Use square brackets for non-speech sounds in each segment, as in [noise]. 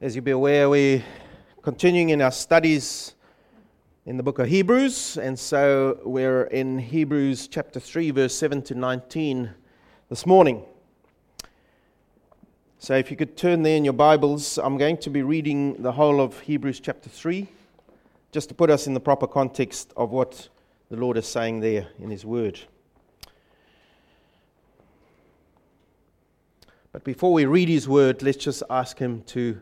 As you'll be aware, we're continuing in our studies in the book of Hebrews, and so we're in Hebrews chapter 3, verse 7 to 19 this morning. So if you could turn there in your Bibles, I'm going to be reading the whole of Hebrews chapter 3, just to put us in the proper context of what the Lord is saying there in His Word. But before we read His Word, let's just ask Him to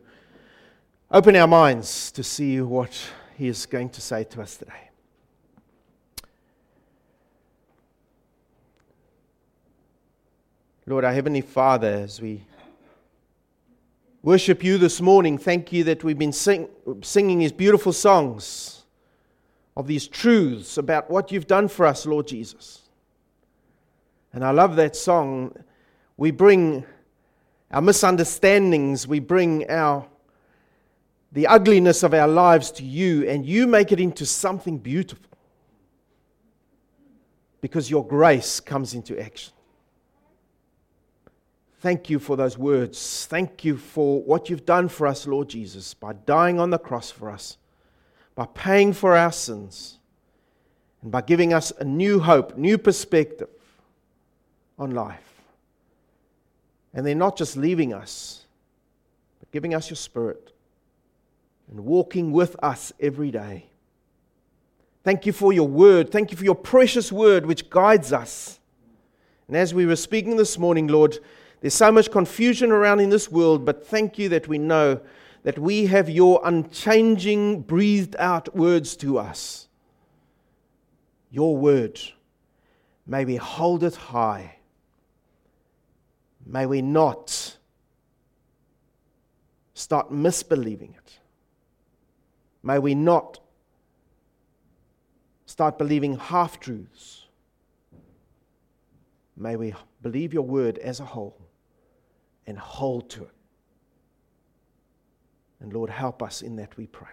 open our minds to see what He is going to say to us today. Lord, our Heavenly Father, as we worship you this morning, thank you that we've been sing, singing these beautiful songs of these truths about what you've done for us, Lord Jesus. And I love that song. We bring our misunderstandings, we bring our the ugliness of our lives to you and you make it into something beautiful because your grace comes into action. Thank you for those words. Thank you for what you've done for us, Lord Jesus, by dying on the cross for us, by paying for our sins, and by giving us a new hope, new perspective on life. And then not just leaving us, but giving us your spirit and walking with us every day. Thank you for your word. Thank you for your precious word which guides us. And as we were speaking this morning, Lord, there's so much confusion around in this world, but thank you that we know that we have your unchanging, breathed out words to us. Your word. May we hold it high. May we not start misbelieving it. May we not start believing half truths. May we believe your word as a whole and hold to it. And Lord, help us in that, we pray.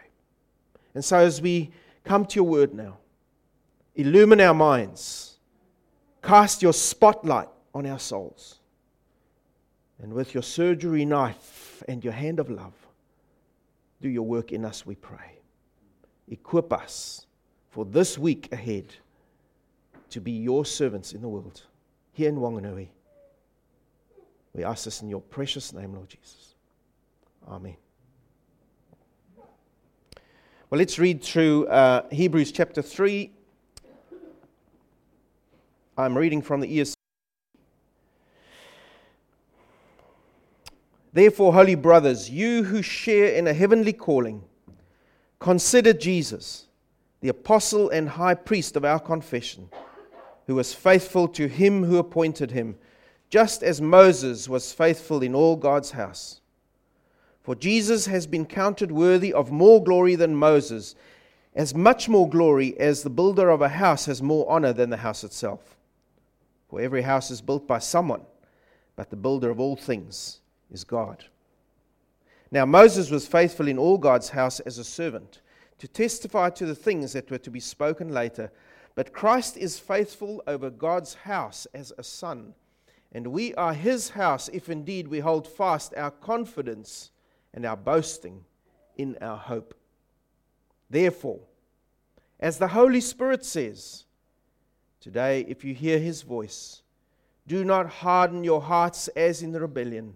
And so, as we come to your word now, illumine our minds, cast your spotlight on our souls, and with your surgery knife and your hand of love, do your work in us, we pray equip us for this week ahead to be your servants in the world, here in Wanganui. We ask this in your precious name, Lord Jesus. Amen. Well, let's read through uh, Hebrews chapter 3. I'm reading from the ESV. Therefore, holy brothers, you who share in a heavenly calling, Consider Jesus, the apostle and high priest of our confession, who was faithful to him who appointed him, just as Moses was faithful in all God's house. For Jesus has been counted worthy of more glory than Moses, as much more glory as the builder of a house has more honor than the house itself. For every house is built by someone, but the builder of all things is God. Now, Moses was faithful in all God's house as a servant to testify to the things that were to be spoken later. But Christ is faithful over God's house as a son. And we are his house if indeed we hold fast our confidence and our boasting in our hope. Therefore, as the Holy Spirit says, today, if you hear his voice, do not harden your hearts as in the rebellion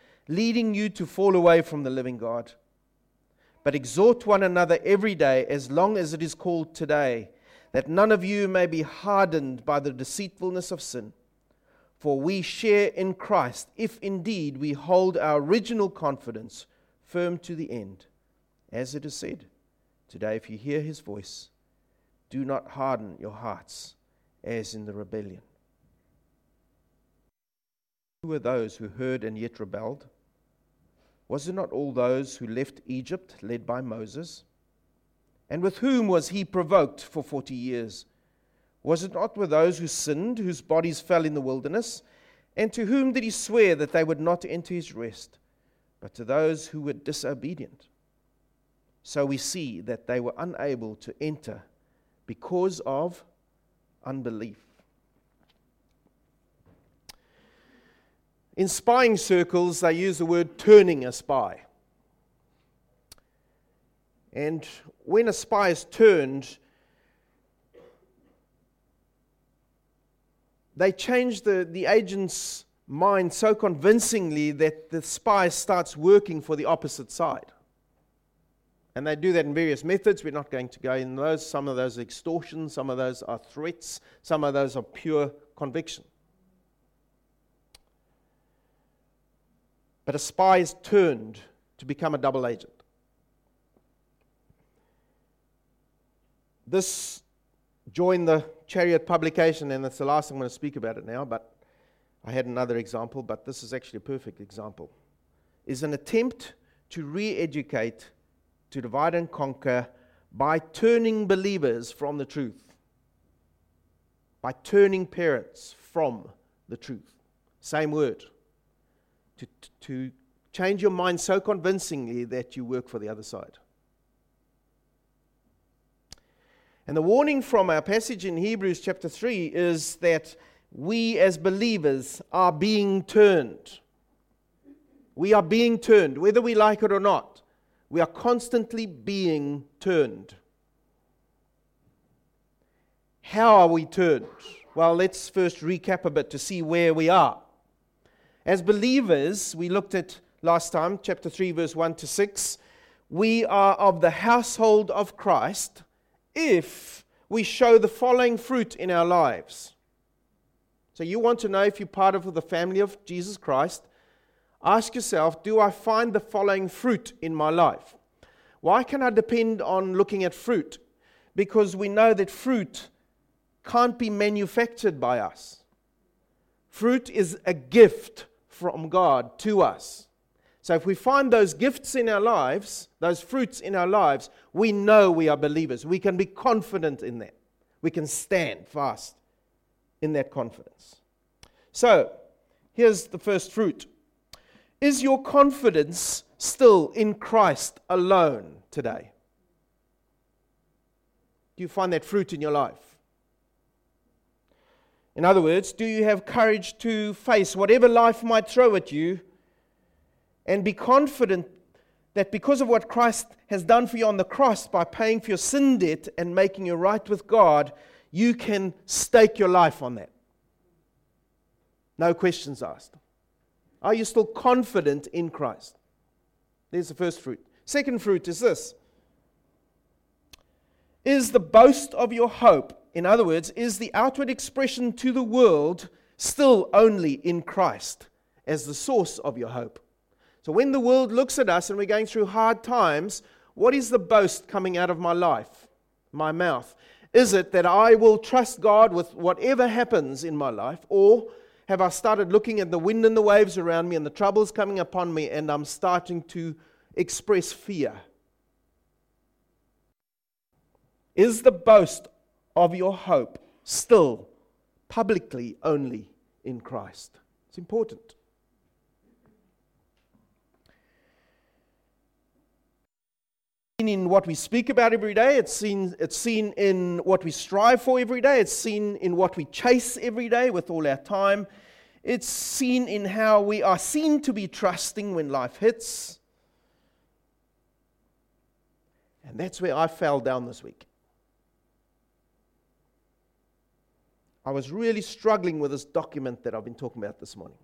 leading you to fall away from the living God. But exhort one another every day, as long as it is called today, that none of you may be hardened by the deceitfulness of sin. For we share in Christ, if indeed we hold our original confidence firm to the end. As it is said, Today, if you hear his voice, do not harden your hearts as in the rebellion. Who are those who heard and yet rebelled? Was it not all those who left Egypt led by Moses? And with whom was he provoked for forty years? Was it not with those who sinned, whose bodies fell in the wilderness? And to whom did he swear that they would not enter his rest, but to those who were disobedient? So we see that they were unable to enter because of unbelief. In spying circles, they use the word turning a spy. And when a spy is turned, they change the, the agent's mind so convincingly that the spy starts working for the opposite side. And they do that in various methods. We're not going to go in those. Some of those are extortion, some of those are threats, some of those are pure conviction. But a spy is turned to become a double agent. This joined the Chariot publication, and that's the last I'm going to speak about it now, but I had another example, but this is actually a perfect example. Is an attempt to re educate, to divide and conquer by turning believers from the truth, by turning parents from the truth. Same word. To, to change your mind so convincingly that you work for the other side. And the warning from our passage in Hebrews chapter 3 is that we as believers are being turned. We are being turned, whether we like it or not. We are constantly being turned. How are we turned? Well, let's first recap a bit to see where we are. As believers, we looked at last time, chapter 3, verse 1 to 6. We are of the household of Christ if we show the following fruit in our lives. So, you want to know if you're part of the family of Jesus Christ? Ask yourself Do I find the following fruit in my life? Why can I depend on looking at fruit? Because we know that fruit can't be manufactured by us. Fruit is a gift from God to us. So if we find those gifts in our lives, those fruits in our lives, we know we are believers. We can be confident in that. We can stand fast in that confidence. So, here's the first fruit. Is your confidence still in Christ alone today? Do you find that fruit in your life? In other words, do you have courage to face whatever life might throw at you and be confident that because of what Christ has done for you on the cross by paying for your sin debt and making you right with God, you can stake your life on that. No questions asked. Are you still confident in Christ? There's the first fruit. Second fruit is this Is the boast of your hope, in other words, is the outward expression to the world still only in Christ as the source of your hope? So when the world looks at us and we're going through hard times, what is the boast coming out of my life, my mouth? Is it that I will trust God with whatever happens in my life? Or have I started looking at the wind and the waves around me and the troubles coming upon me and I'm starting to express fear? Is the boast of your hope still publicly only in Christ? It's important. in what we speak about every day, it's seen, it's seen in what we strive for every day, it's seen in what we chase every day with all our time, it's seen in how we are seen to be trusting when life hits. And that's where I fell down this week. I was really struggling with this document that I've been talking about this morning.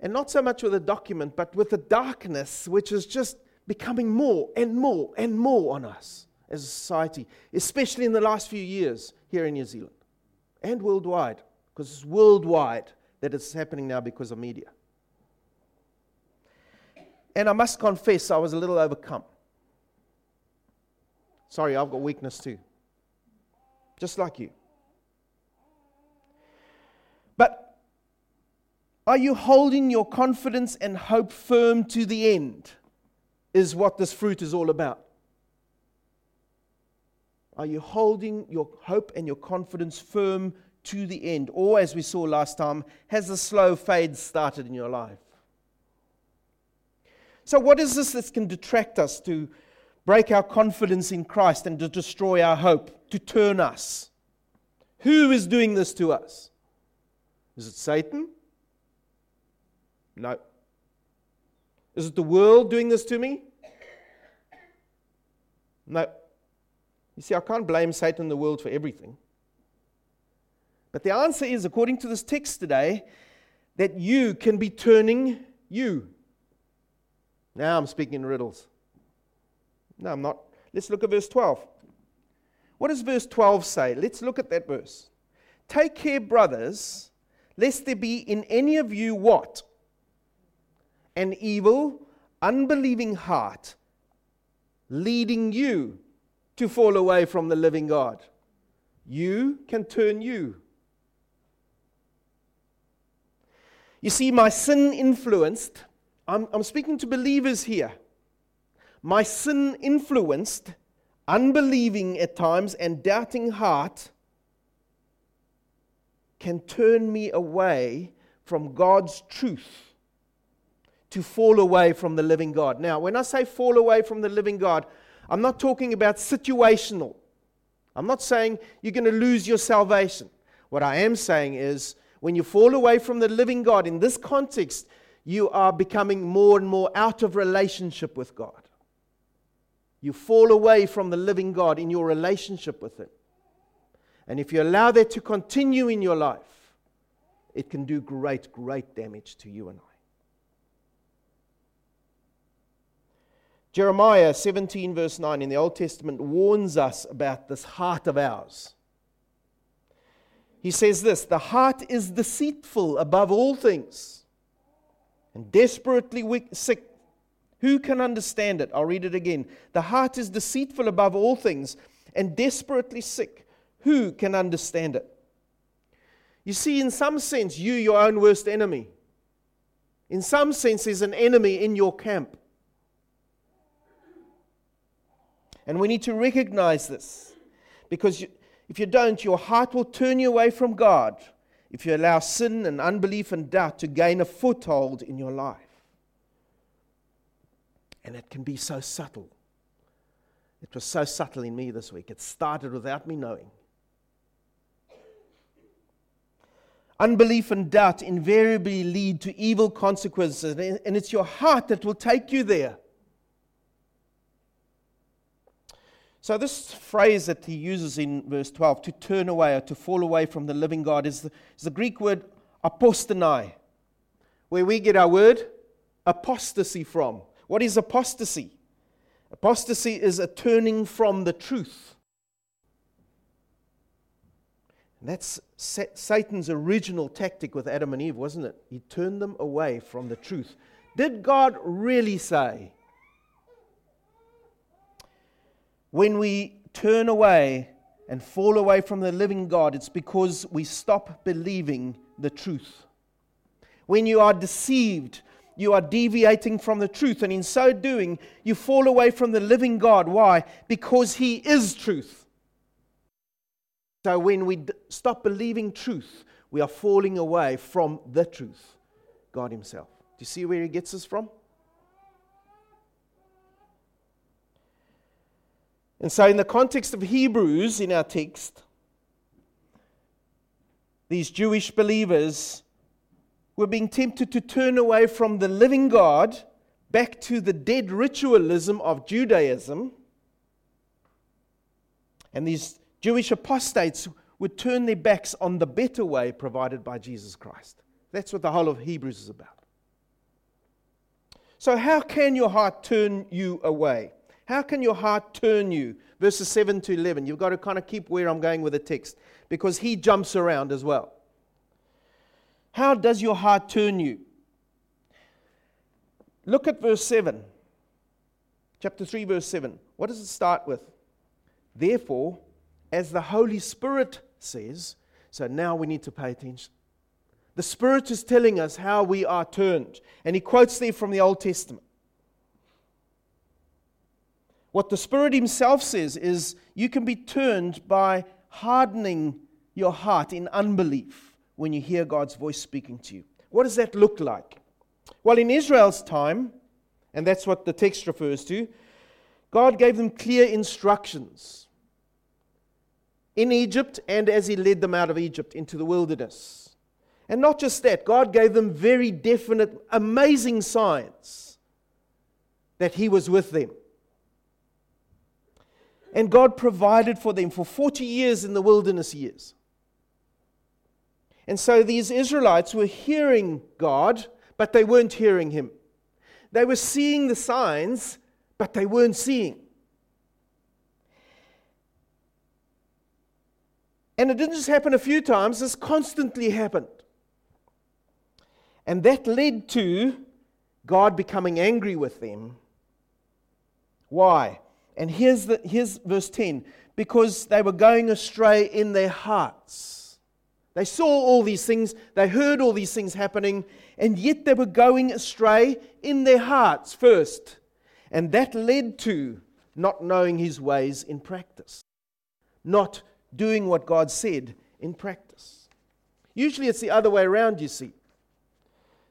And not so much with the document, but with the darkness, which is just becoming more and more and more on us as a society, especially in the last few years here in New Zealand and worldwide, because it's worldwide that it's happening now because of media. And I must confess, I was a little overcome. Sorry, I've got weakness too. Just like you. But Are you holding your confidence and hope firm to the end? Is what this fruit is all about. Are you holding your hope and your confidence firm to the end? Or, as we saw last time, has a slow fade started in your life? So, what is this that can detract us to break our confidence in Christ and to destroy our hope, to turn us? Who is doing this to us? Is it Satan? No. Is it the world doing this to me? No. You see, I can't blame Satan and the world for everything. But the answer is, according to this text today, that you can be turning you. Now I'm speaking in riddles. No, I'm not. Let's look at verse 12. What does verse 12 say? Let's look at that verse. Take care, brothers, lest there be in any of you what? An evil, unbelieving heart leading you to fall away from the living God. You can turn you. You see, my sin influenced, I'm, I'm speaking to believers here. My sin influenced, unbelieving at times, and doubting heart can turn me away from God's truth to fall away from the living God. Now, when I say fall away from the living God, I'm not talking about situational. I'm not saying you're going to lose your salvation. What I am saying is when you fall away from the living God in this context, you are becoming more and more out of relationship with God. You fall away from the living God in your relationship with Him. And if you allow that to continue in your life, it can do great, great damage to you and I. Jeremiah 17, verse 9 in the Old Testament warns us about this heart of ours. He says this The heart is deceitful above all things and desperately sick. Who can understand it? I'll read it again. The heart is deceitful above all things and desperately sick. Who can understand it? You see, in some sense, you, your own worst enemy. In some sense, there's an enemy in your camp. And we need to recognize this because you, if you don't, your heart will turn you away from God if you allow sin and unbelief and doubt to gain a foothold in your life. And it can be so subtle. It was so subtle in me this week. It started without me knowing. Unbelief and doubt invariably lead to evil consequences, and it's your heart that will take you there. So, this phrase that he uses in verse 12, to turn away or to fall away from the living God, is the, is the Greek word apostanai, where we get our word apostasy from. What is apostasy? Apostasy is a turning from the truth. That's Satan's original tactic with Adam and Eve, wasn't it? He turned them away from the truth. Did God really say when we turn away and fall away from the living God, it's because we stop believing the truth. When you are deceived, you are deviating from the truth, and in so doing, you fall away from the living God. Why? Because He is truth. So when we d- stop believing truth, we are falling away from the truth, God Himself. Do you see where He gets us from? And so, in the context of Hebrews in our text, these Jewish believers were being tempted to turn away from the living God back to the dead ritualism of Judaism. And these Jewish apostates would turn their backs on the better way provided by Jesus Christ. That's what the whole of Hebrews is about. So, how can your heart turn you away? How can your heart turn you? Verses 7 to 11. You've got to kind of keep where I'm going with the text because he jumps around as well. How does your heart turn you? Look at verse 7. Chapter 3, verse 7. What does it start with? Therefore, as the Holy Spirit says, so now we need to pay attention. The Spirit is telling us how we are turned. And he quotes there from the Old Testament. What the Spirit Himself says is you can be turned by hardening your heart in unbelief when you hear God's voice speaking to you. What does that look like? Well, in Israel's time, and that's what the text refers to, God gave them clear instructions in Egypt and as He led them out of Egypt into the wilderness. And not just that, God gave them very definite, amazing signs that He was with them. And God provided for them for 40 years in the wilderness years. And so these Israelites were hearing God, but they weren't hearing Him. They were seeing the signs, but they weren't seeing. And it didn't just happen a few times, this constantly happened. And that led to God becoming angry with them. Why? And here's, the, here's verse 10 because they were going astray in their hearts. They saw all these things, they heard all these things happening, and yet they were going astray in their hearts first. And that led to not knowing his ways in practice, not doing what God said in practice. Usually it's the other way around, you see.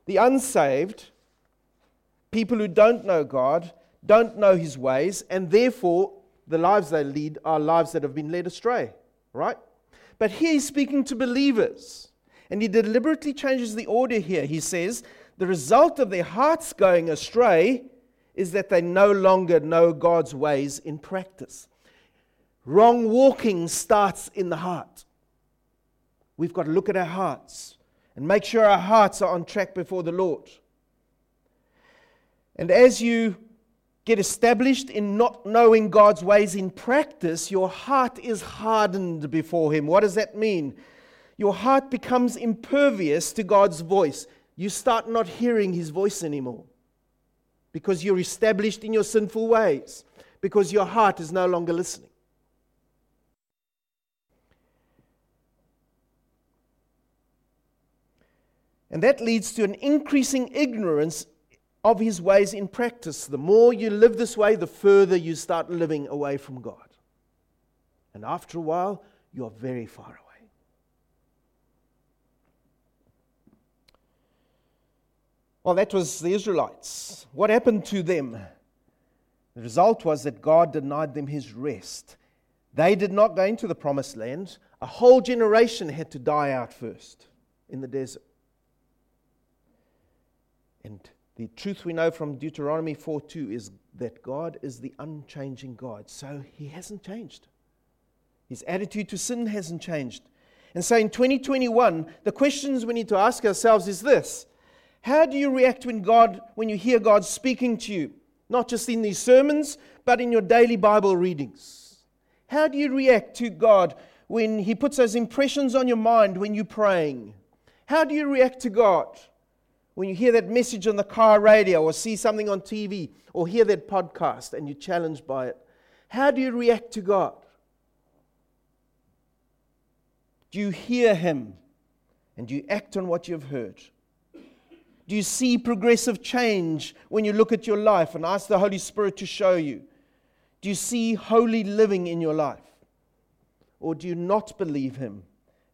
The unsaved, people who don't know God, don't know his ways, and therefore the lives they lead are lives that have been led astray, right? But here he's speaking to believers, and he deliberately changes the order here. He says, The result of their hearts going astray is that they no longer know God's ways in practice. Wrong walking starts in the heart. We've got to look at our hearts and make sure our hearts are on track before the Lord. And as you get established in not knowing God's ways in practice, your heart is hardened before Him. What does that mean? Your heart becomes impervious to God's voice. You start not hearing His voice anymore because you're established in your sinful ways, because your heart is no longer listening. And that leads to an increasing ignorance of his ways in practice. The more you live this way, the further you start living away from God. And after a while, you're very far away. Well, that was the Israelites. What happened to them? The result was that God denied them his rest. They did not go into the promised land. A whole generation had to die out first in the desert. And the truth we know from Deuteronomy 4 2 is that God is the unchanging God. So he hasn't changed. His attitude to sin hasn't changed. And so in 2021, the questions we need to ask ourselves is this How do you react when God, when you hear God speaking to you? Not just in these sermons, but in your daily Bible readings. How do you react to God when He puts those impressions on your mind when you're praying? How do you react to God? When you hear that message on the car radio or see something on TV or hear that podcast and you're challenged by it, how do you react to God? Do you hear Him and do you act on what you've heard? Do you see progressive change when you look at your life and ask the Holy Spirit to show you? Do you see holy living in your life? Or do you not believe Him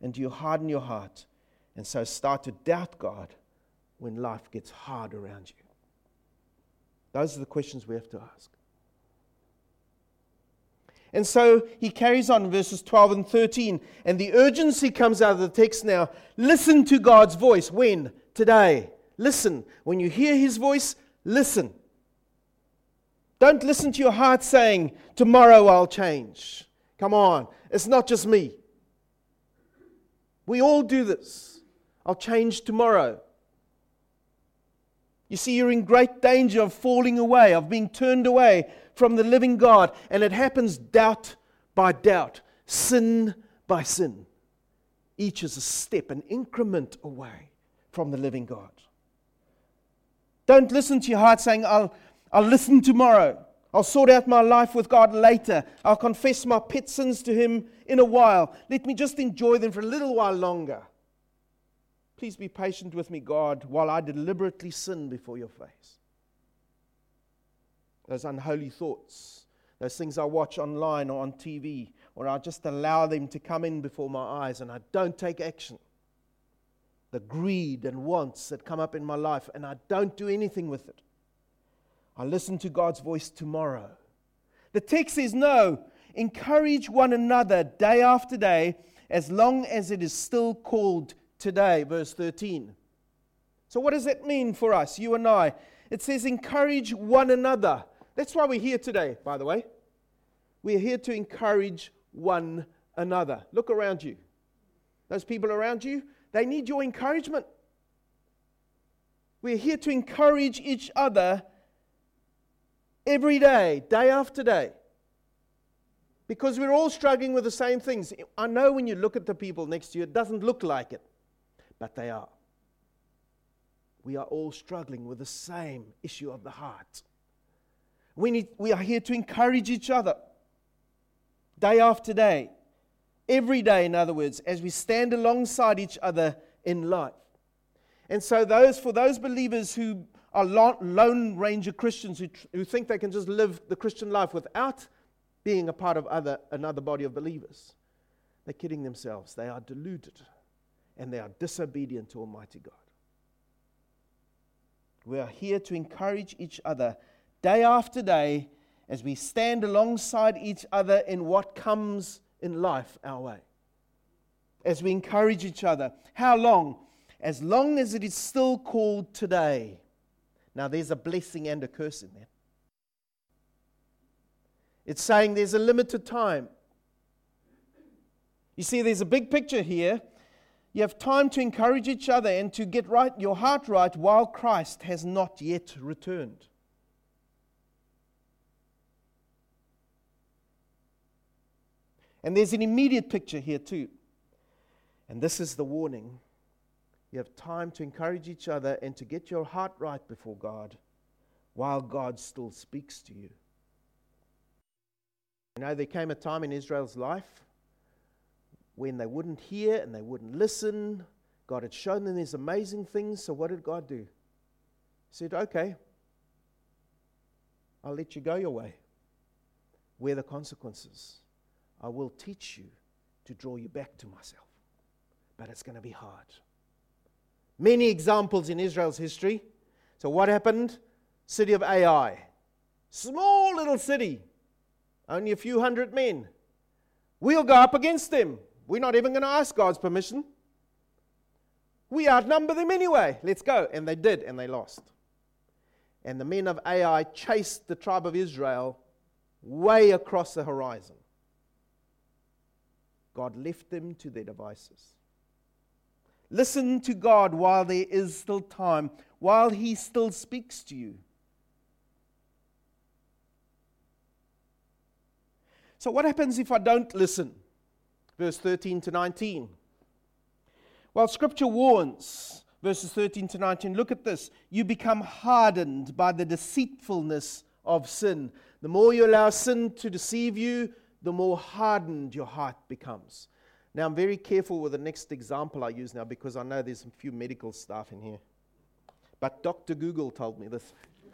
and do you harden your heart and so start to doubt God? When life gets hard around you? Those are the questions we have to ask. And so he carries on verses 12 and 13. And the urgency comes out of the text now. Listen to God's voice. When? Today. Listen. When you hear his voice, listen. Don't listen to your heart saying, Tomorrow I'll change. Come on. It's not just me. We all do this. I'll change tomorrow. You see, you're in great danger of falling away, of being turned away from the living God. And it happens doubt by doubt, sin by sin. Each is a step, an increment away from the living God. Don't listen to your heart saying, I'll, I'll listen tomorrow. I'll sort out my life with God later. I'll confess my pet sins to Him in a while. Let me just enjoy them for a little while longer. Please be patient with me, God, while I deliberately sin before your face. Those unholy thoughts, those things I watch online or on TV, or I just allow them to come in before my eyes and I don't take action. The greed and wants that come up in my life and I don't do anything with it. I listen to God's voice tomorrow. The text says, No, encourage one another day after day as long as it is still called today. Verse 13. So, what does that mean for us, you and I? It says, encourage one another. That's why we're here today, by the way. We're here to encourage one another. Look around you. Those people around you, they need your encouragement. We're here to encourage each other every day, day after day. Because we're all struggling with the same things. I know when you look at the people next to you, it doesn't look like it, but they are. We are all struggling with the same issue of the heart. We, need, we are here to encourage each other day after day, every day, in other words, as we stand alongside each other in life. And so, those for those believers who are lone ranger Christians who, who think they can just live the Christian life without being a part of other, another body of believers, they're kidding themselves. They are deluded and they are disobedient to Almighty God. We are here to encourage each other day after day as we stand alongside each other in what comes in life our way. As we encourage each other. How long? As long as it is still called today. Now, there's a blessing and a curse in there. It's saying there's a limited time. You see, there's a big picture here. You have time to encourage each other and to get right, your heart right while Christ has not yet returned. And there's an immediate picture here, too. And this is the warning. You have time to encourage each other and to get your heart right before God while God still speaks to you. You know, there came a time in Israel's life when they wouldn't hear and they wouldn't listen. God had shown them these amazing things, so what did God do? He said, Okay, I'll let you go your way. Where the consequences? I will teach you to draw you back to myself. But it's going to be hard. Many examples in Israel's history. So, what happened? City of Ai. Small little city, only a few hundred men. We'll go up against them. We're not even going to ask God's permission. We outnumber them anyway. Let's go. And they did, and they lost. And the men of Ai chased the tribe of Israel way across the horizon. God left them to their devices. Listen to God while there is still time, while He still speaks to you. So, what happens if I don't listen? Verse 13 to 19. Well, Scripture warns, verses 13 to 19, look at this. You become hardened by the deceitfulness of sin. The more you allow sin to deceive you, the more hardened your heart becomes. Now, I'm very careful with the next example I use now because I know there's a few medical stuff in here. But Dr. Google told me this. [laughs]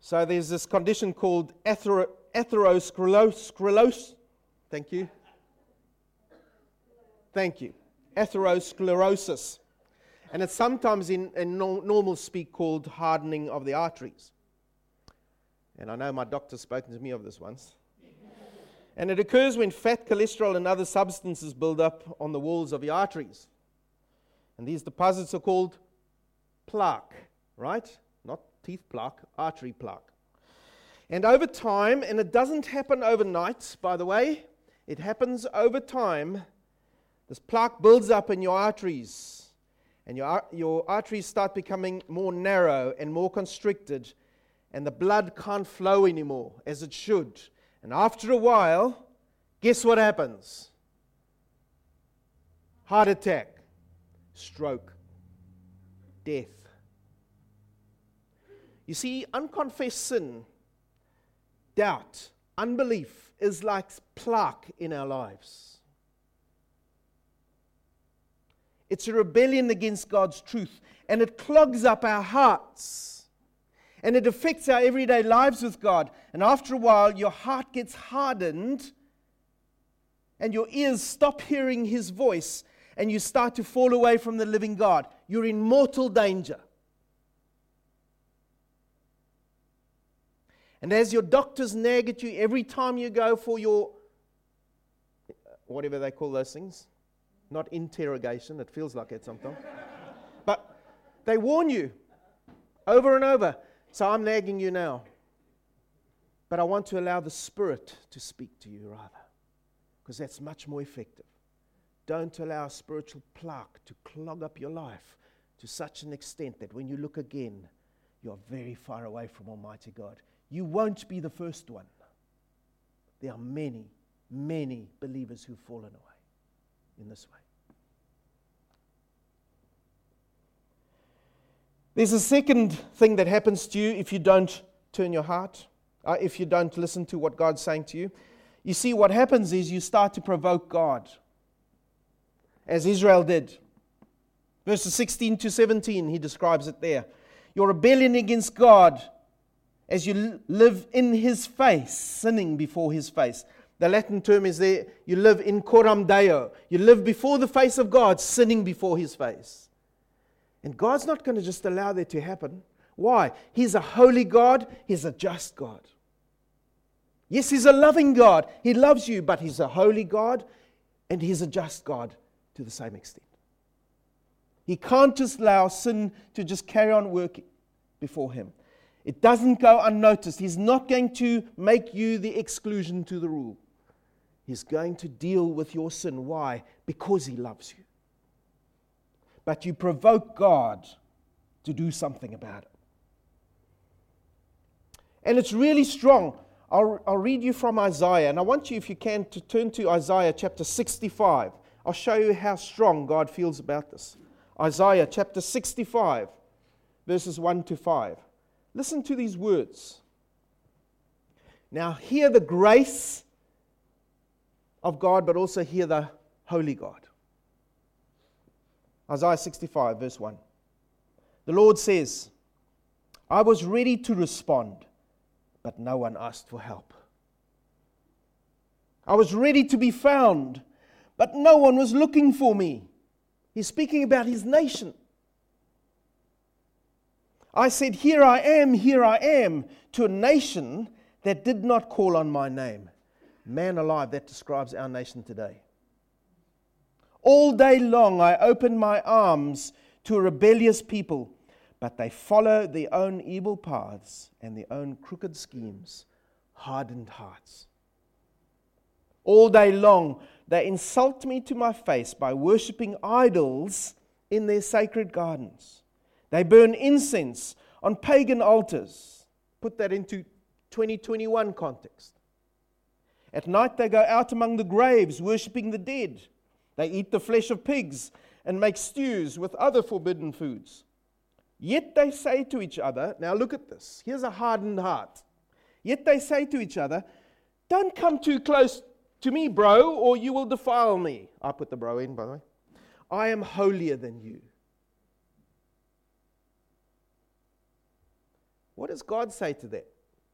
so there's this condition called athero- atherosclerosis. Thank you. Thank you. Atherosclerosis. And it's sometimes in, in no- normal speak called hardening of the arteries. And I know my doctor's spoken to me of this once. And it occurs when fat, cholesterol, and other substances build up on the walls of the arteries. And these deposits are called plaque, right? Not teeth plaque, artery plaque. And over time, and it doesn't happen overnight, by the way, it happens over time. This plaque builds up in your arteries, and your, your arteries start becoming more narrow and more constricted and the blood can't flow anymore as it should. And after a while, guess what happens? Heart attack, stroke, death. You see, unconfessed sin, doubt, unbelief is like plaque in our lives. It's a rebellion against God's truth, and it clogs up our hearts. And it affects our everyday lives with God. And after a while, your heart gets hardened, and your ears stop hearing His voice, and you start to fall away from the living God. You're in mortal danger. And as your doctors nag at you every time you go for your, whatever they call those things, not interrogation, it feels like it sometimes. [laughs] but they warn you over and over. So I'm nagging you now. But I want to allow the Spirit to speak to you rather, because that's much more effective. Don't allow a spiritual plaque to clog up your life to such an extent that when you look again, you're very far away from Almighty God. You won't be the first one. There are many, many believers who've fallen away in this way. There's a second thing that happens to you if you don't turn your heart, uh, if you don't listen to what God's saying to you. You see, what happens is you start to provoke God, as Israel did. Verses 16 to 17, he describes it there. Your rebellion against God as you live in his face, sinning before his face. The Latin term is there, you live in coram deo. You live before the face of God, sinning before his face. And God's not going to just allow that to happen. Why? He's a holy God, he's a just God. Yes, he's a loving God. He loves you, but he's a holy God and he's a just God to the same extent. He can't just allow sin to just carry on working before him. It doesn't go unnoticed. He's not going to make you the exclusion to the rule. He's going to deal with your sin. Why? Because He loves you. But you provoke God to do something about it. And it's really strong. I'll, I'll read you from Isaiah, and I want you, if you can, to turn to Isaiah chapter 65. I'll show you how strong God feels about this. Isaiah chapter 65, verses 1 to 5. Listen to these words. Now, hear the grace of God, but also hear the holy God. Isaiah 65, verse 1. The Lord says, I was ready to respond, but no one asked for help. I was ready to be found, but no one was looking for me. He's speaking about his nation. I said, Here I am, here I am, to a nation that did not call on my name. Man alive, that describes our nation today. All day long I open my arms to a rebellious people, but they follow their own evil paths and their own crooked schemes, hardened hearts. All day long they insult me to my face by worshipping idols in their sacred gardens. They burn incense on pagan altars. Put that into 2021 context. At night, they go out among the graves, worshipping the dead. They eat the flesh of pigs and make stews with other forbidden foods. Yet they say to each other, now look at this. Here's a hardened heart. Yet they say to each other, Don't come too close to me, bro, or you will defile me. I put the bro in, by the way. I am holier than you. What does God say to that?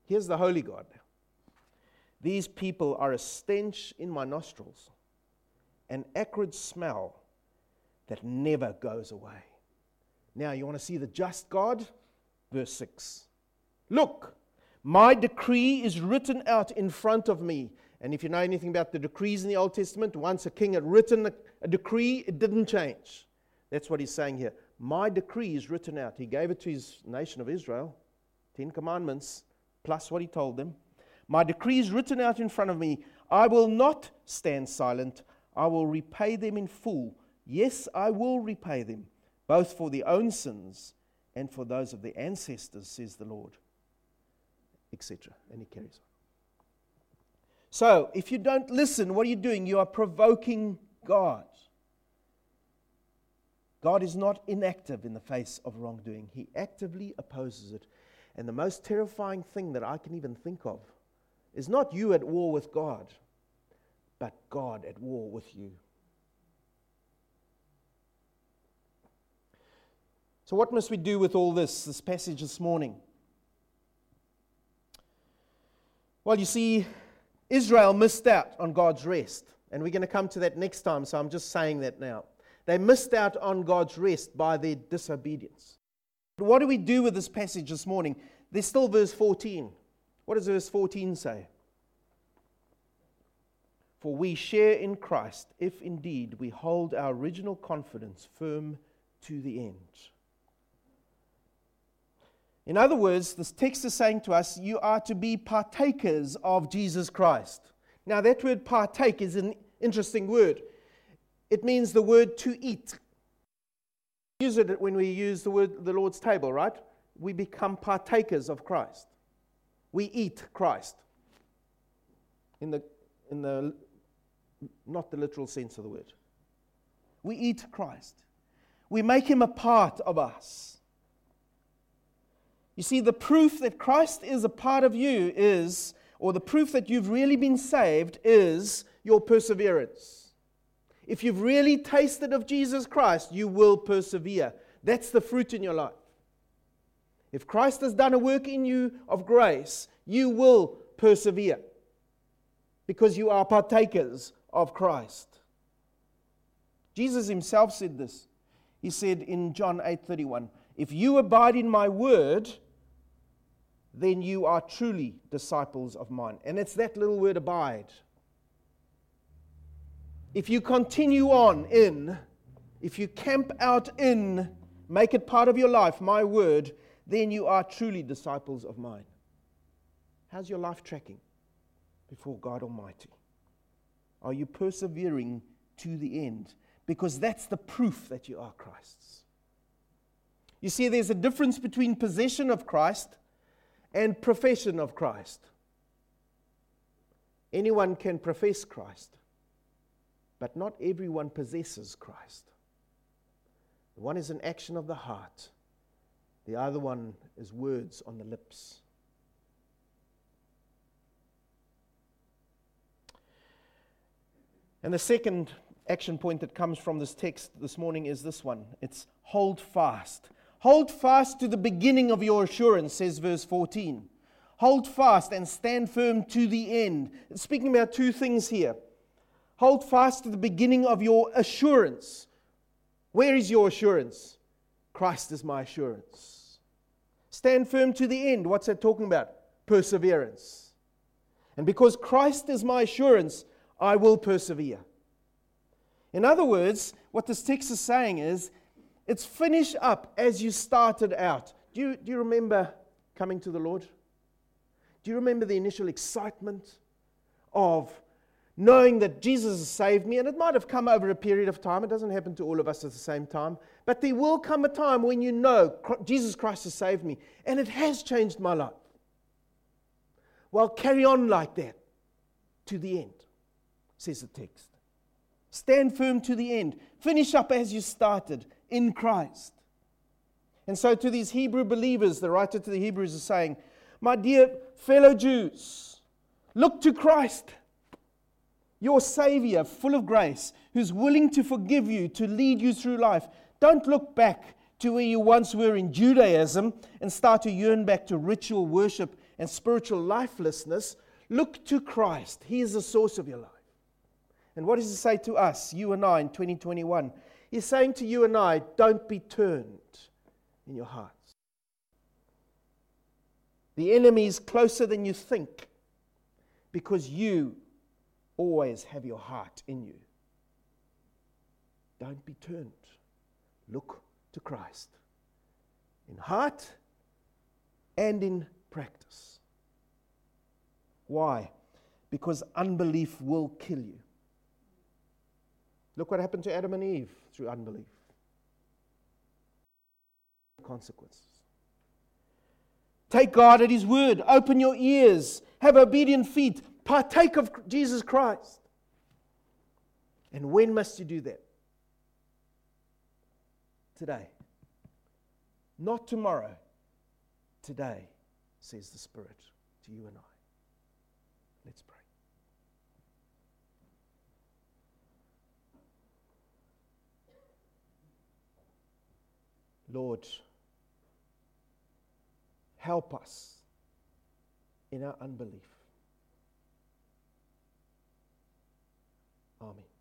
Here's the Holy God. These people are a stench in my nostrils, an acrid smell that never goes away. Now, you want to see the just God? Verse 6. Look, my decree is written out in front of me. And if you know anything about the decrees in the Old Testament, once a king had written a, a decree, it didn't change. That's what he's saying here. My decree is written out. He gave it to his nation of Israel. Ten Commandments, plus what he told them. My decree is written out in front of me. I will not stand silent. I will repay them in full. Yes, I will repay them, both for their own sins and for those of their ancestors, says the Lord. Etc. And he carries on. So, if you don't listen, what are you doing? You are provoking God. God is not inactive in the face of wrongdoing, He actively opposes it. And the most terrifying thing that I can even think of is not you at war with God, but God at war with you. So, what must we do with all this, this passage this morning? Well, you see, Israel missed out on God's rest. And we're going to come to that next time, so I'm just saying that now. They missed out on God's rest by their disobedience. What do we do with this passage this morning? There's still verse 14. What does verse 14 say? For we share in Christ if indeed we hold our original confidence firm to the end. In other words, this text is saying to us, you are to be partakers of Jesus Christ. Now, that word partake is an interesting word. It means the word to eat. It when we use the word the Lord's table, right? We become partakers of Christ. We eat Christ. In the, in the not the literal sense of the word. We eat Christ. We make him a part of us. You see, the proof that Christ is a part of you is, or the proof that you've really been saved is your perseverance. If you've really tasted of Jesus Christ, you will persevere. That's the fruit in your life. If Christ has done a work in you of grace, you will persevere because you are partakers of Christ. Jesus himself said this. He said in John 8:31, "If you abide in my word, then you are truly disciples of mine. And it's that little word abide. If you continue on in, if you camp out in, make it part of your life, my word, then you are truly disciples of mine. How's your life tracking before God Almighty? Are you persevering to the end? Because that's the proof that you are Christ's. You see, there's a difference between possession of Christ and profession of Christ. Anyone can profess Christ, but not everyone possesses Christ. The One is an action of the heart, the other one is words on the lips. And the second action point that comes from this text this morning is this one it's hold fast. Hold fast to the beginning of your assurance, says verse 14. Hold fast and stand firm to the end. It's speaking about two things here. Hold fast to the beginning of your assurance. Where is your assurance? Christ is my assurance. Stand firm to the end. What's that talking about? Perseverance. And because Christ is my assurance, I will persevere. In other words, what this text is saying is it's finish up as you started out. Do you, do you remember coming to the Lord? Do you remember the initial excitement of knowing that Jesus has saved me? And it might have come over a period of time. It doesn't happen to all of us at the same time. But there will come a time when you know Jesus Christ has saved me and it has changed my life. Well, carry on like that to the end, says the text. Stand firm to the end. Finish up as you started in Christ. And so, to these Hebrew believers, the writer to the Hebrews is saying, My dear fellow Jews, look to Christ, your Savior, full of grace, who's willing to forgive you, to lead you through life. Don't look back to where you once were in Judaism and start to yearn back to ritual worship and spiritual lifelessness. Look to Christ, He is the source of your life. And what does He say to us, you and I, in 2021? He's saying to you and I, don't be turned in your hearts. The enemy is closer than you think because you always have your heart in you. Don't be turned. Look to Christ in heart and in practice. Why? Because unbelief will kill you. Look what happened to Adam and Eve through unbelief. Consequences. Take God at His word. Open your ears. Have obedient feet. Partake of Jesus Christ. And when must you do that? Today. Not tomorrow. Today, says the Spirit to you and I. Let's pray. Lord, help us in our unbelief. Amen.